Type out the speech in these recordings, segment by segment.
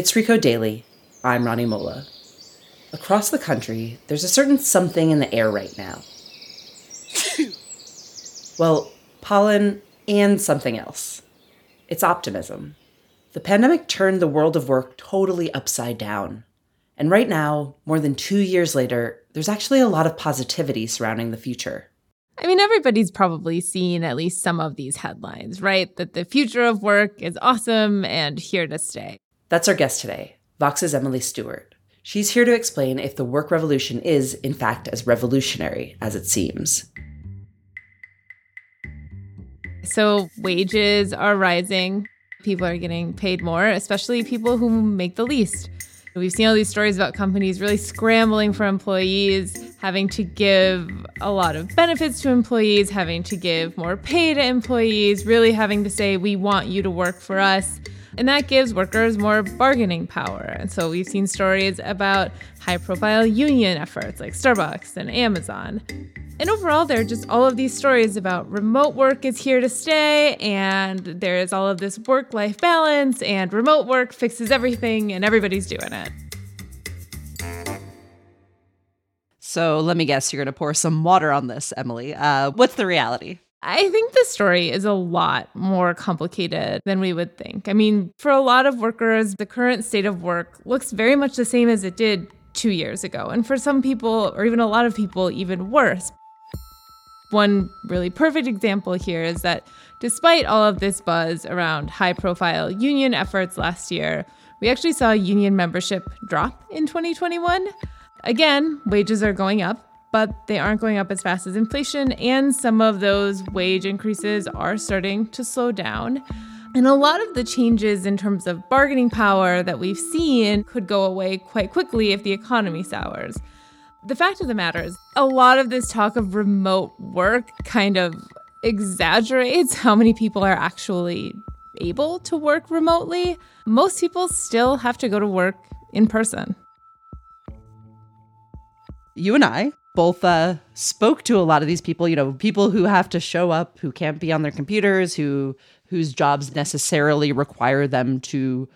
It's Recode Daily. I'm Rani Molla. Across the country, there's a certain something in the air right now. well, pollen and something else. It's optimism. The pandemic turned the world of work totally upside down. And right now, more than two years later, there's actually a lot of positivity surrounding the future. I mean, everybody's probably seen at least some of these headlines, right? That the future of work is awesome and here to stay. That's our guest today, Vox's Emily Stewart. She's here to explain if the work revolution is, in fact, as revolutionary as it seems. So, wages are rising. People are getting paid more, especially people who make the least. We've seen all these stories about companies really scrambling for employees, having to give a lot of benefits to employees, having to give more pay to employees, really having to say, we want you to work for us. And that gives workers more bargaining power. And so we've seen stories about high profile union efforts like Starbucks and Amazon. And overall, there are just all of these stories about remote work is here to stay, and there is all of this work life balance, and remote work fixes everything, and everybody's doing it. So let me guess, you're going to pour some water on this, Emily. Uh, what's the reality? I think the story is a lot more complicated than we would think. I mean, for a lot of workers, the current state of work looks very much the same as it did two years ago. And for some people, or even a lot of people, even worse. One really perfect example here is that despite all of this buzz around high profile union efforts last year, we actually saw union membership drop in 2021. Again, wages are going up, but they aren't going up as fast as inflation, and some of those wage increases are starting to slow down. And a lot of the changes in terms of bargaining power that we've seen could go away quite quickly if the economy sours. The fact of the matter is, a lot of this talk of remote work kind of exaggerates how many people are actually able to work remotely. Most people still have to go to work in person. You and I both uh, spoke to a lot of these people, you know, people who have to show up, who can't be on their computers, who whose jobs necessarily require them to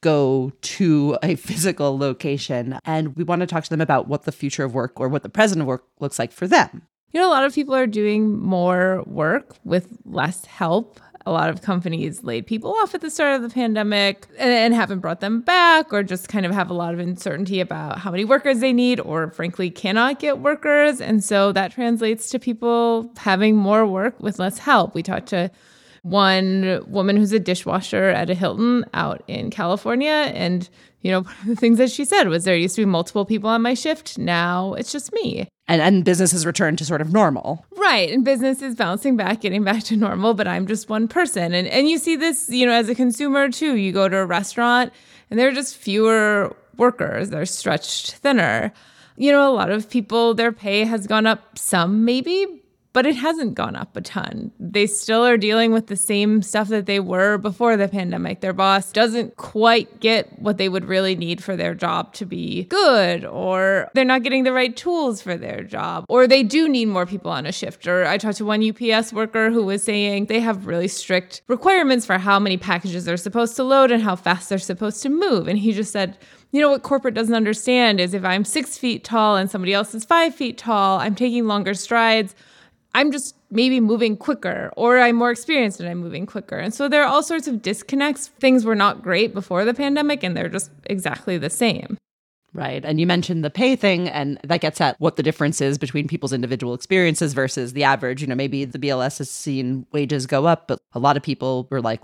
go to a physical location. And we want to talk to them about what the future of work or what the present of work looks like for them. You know, a lot of people are doing more work with less help a lot of companies laid people off at the start of the pandemic and, haven't brought them back, or just kind of have a lot of uncertainty about how many workers they need, or frankly, cannot get workers. And so that translates to people having more work with less help. We talked to one woman who's a dishwasher at a Hilton out in California. And, you know, the things that she said was there used to be multiple people on my shift. Now it's just me and, and business has returned to sort of normal. Right. And business is bouncing back, getting back to normal, but I'm just one person. And and you see this, you know, as a consumer too. You go to a restaurant and there are just fewer workers. They're stretched thinner. You know, a lot of people, their pay has gone up some maybe, but it hasn't gone up a ton. They still are dealing with the same stuff that they were before the pandemic. Their boss doesn't quite get what they would really need for their job to be good, or they're not getting the right tools for their job, or they do need more people on a shift. Or I talked to one UPS worker who was saying they have really strict requirements for how many packages they're supposed to load and how fast they're supposed to move. And he just said, you know what corporate doesn't understand is if I'm six feet tall and somebody else is five feet tall, I'm taking longer strides I'm just maybe moving quicker or I'm more experienced and I'm moving quicker. And so there are all sorts of disconnects. Things were not great before the pandemic and they're just exactly the same. Right. And you mentioned the pay thing, and that gets at what the difference is between people's individual experiences versus the average. You know, maybe the BLS has seen wages go up, but a lot of people were like,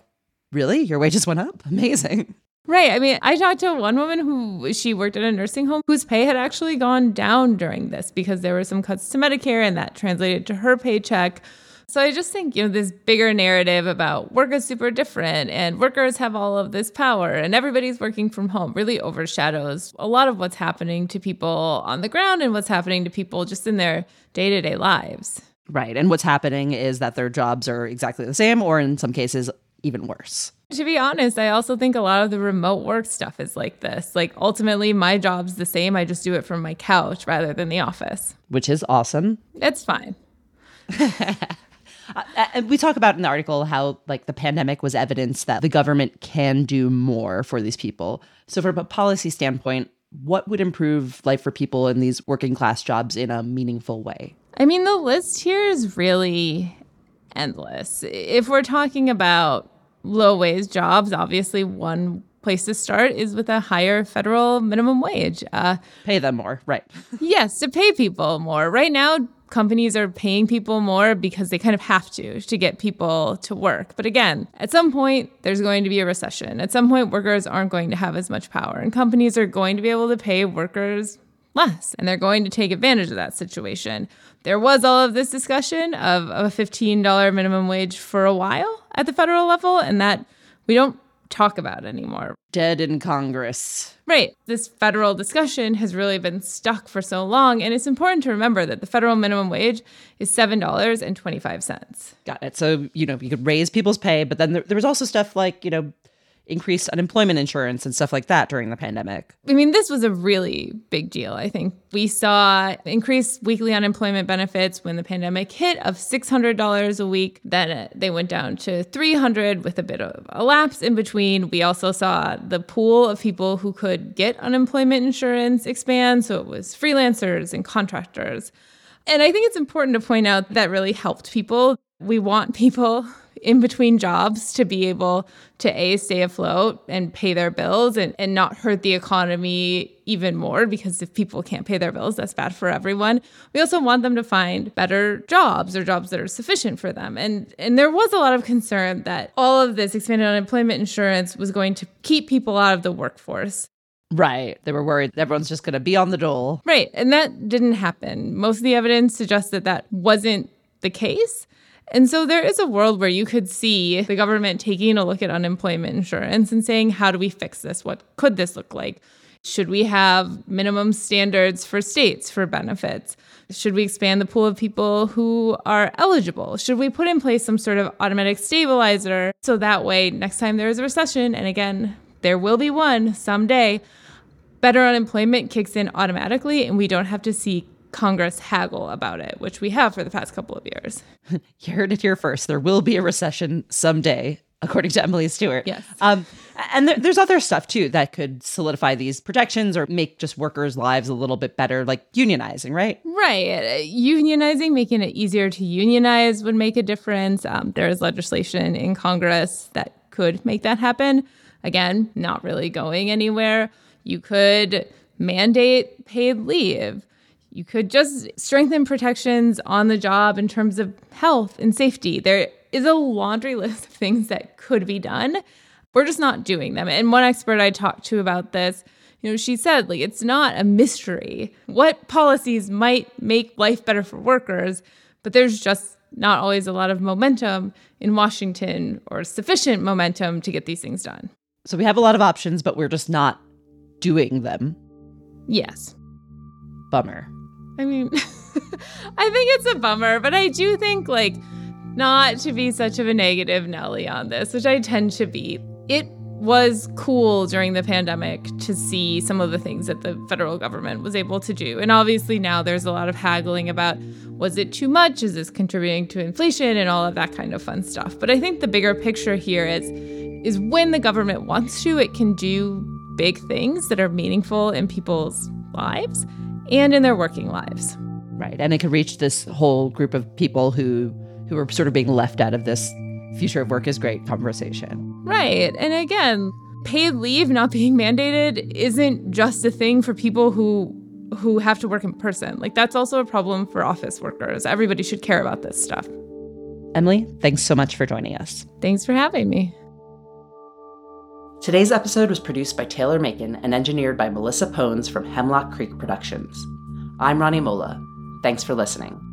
really? Your wages went up? Amazing. Right. I mean, I talked to one woman who she worked at a nursing home whose pay had actually gone down during this because there were some cuts to Medicare and that translated to her paycheck. So I just think, you know, this bigger narrative about work is super different and workers have all of this power and everybody's working from home really overshadows a lot of what's happening to people on the ground and what's happening to people just in their day to day lives. Right. And what's happening is that their jobs are exactly the same, or in some cases, even worse. To be honest, I also think a lot of the remote work stuff is like this. Like ultimately my job's the same. I just do it from my couch rather than the office. Which is awesome. It's fine. Uh, and we talk about in the article how like the pandemic was evidence that the government can do more for these people. So from a policy standpoint, what would improve life for people in these working class jobs in a meaningful way? I mean, the list here is really endless. If we're talking about low wage jobs, obviously one place to start is with a higher federal minimum wage. Uh, pay them more, right? yes, to pay people more. Right now, companies are paying people more because they kind of have to to get people to work. But again, at some point, there's going to be a recession. At some point, workers aren't going to have as much power, and companies are going to be able to pay workers less, and they're going to take advantage of that situation. There was all of this discussion of, of a $15 minimum wage for a while at the federal level, and that we don't talk about anymore. Dead in Congress. Right. This federal discussion has really been stuck for so long. And it's important to remember that the federal minimum wage is $7.25. Got it. So, you know, you could raise people's pay, but then there, there was also stuff like, you know, increased unemployment insurance and stuff like that during the pandemic. I mean, this was a really big deal. I think we saw increased weekly unemployment benefits when the pandemic hit of $600 a week. Then uh, they went down to 300 with a bit of a lapse in between. We also saw the pool of people who could get unemployment insurance expand, so it was freelancers and contractors. And I think it's important to point out that really helped people. We want people in between jobs to be able to a stay afloat and pay their bills and, and not hurt the economy even more because if people can't pay their bills that's bad for everyone we also want them to find better jobs or jobs that are sufficient for them and and there was a lot of concern that all of this expanded unemployment insurance was going to keep people out of the workforce Right. They were worried everyone's just going to be on the dole. Right. And that didn't happen. Most of the evidence suggests that that wasn't the case. And so there is a world where you could see the government taking a look at unemployment insurance and saying, how do we fix this? What could this look like? Should we have minimum standards for states for benefits? Should we expand the pool of people who are eligible? Should we put in place some sort of automatic stabilizer so that way, next time there is a recession, and again, there will be one someday, better unemployment kicks in automatically and we don't have to see Congress haggle about it, which we have for the past couple of years. you heard it here first. There will be a recession someday, according to Emily Stewart. Yes. Um, and there, there's other stuff too that could solidify these protections or make just workers' lives a little bit better, like unionizing, right? Right. Unionizing, making it easier to unionize would make a difference. Um, there is legislation in Congress that could make that happen. Again, not really going anywhere. You could mandate paid leave. You could just strengthen protections on the job in terms of health and safety. There is a laundry list of things that could be done. We're just not doing them. And one expert I talked to about this, you know, she said, like, it's not a mystery what policies might make life better for workers, but there's just not always a lot of momentum in Washington or sufficient momentum to get these things done. So we have a lot of options, but we're just not doing them. Yes. Bummer. I mean, I think it's a bummer, but I do think, like, not to be such of a negative Nelly on this, which I tend to be. It was cool during the pandemic to see some of the things that the federal government was able to do. And obviously now there's a lot of haggling about was it too much? Is this contributing to inflation and all of that kind of fun stuff. But I think the bigger picture here is is when the government wants to, it can do big things that are meaningful in people's lives and in their working lives. Right. And it could reach this whole group of people who who are sort of being left out of this future of work is great conversation. Right. And again, paid leave not being mandated isn't just a thing for people who who have to work in person. Like that's also a problem for office workers. Everybody should care about this stuff. Emily, thanks so much for joining us. Thanks for having me. Today's episode was produced by Taylor Macon and engineered by Melissa Pones from Hemlock Creek Productions. I'm Rani Molla. Thanks for listening.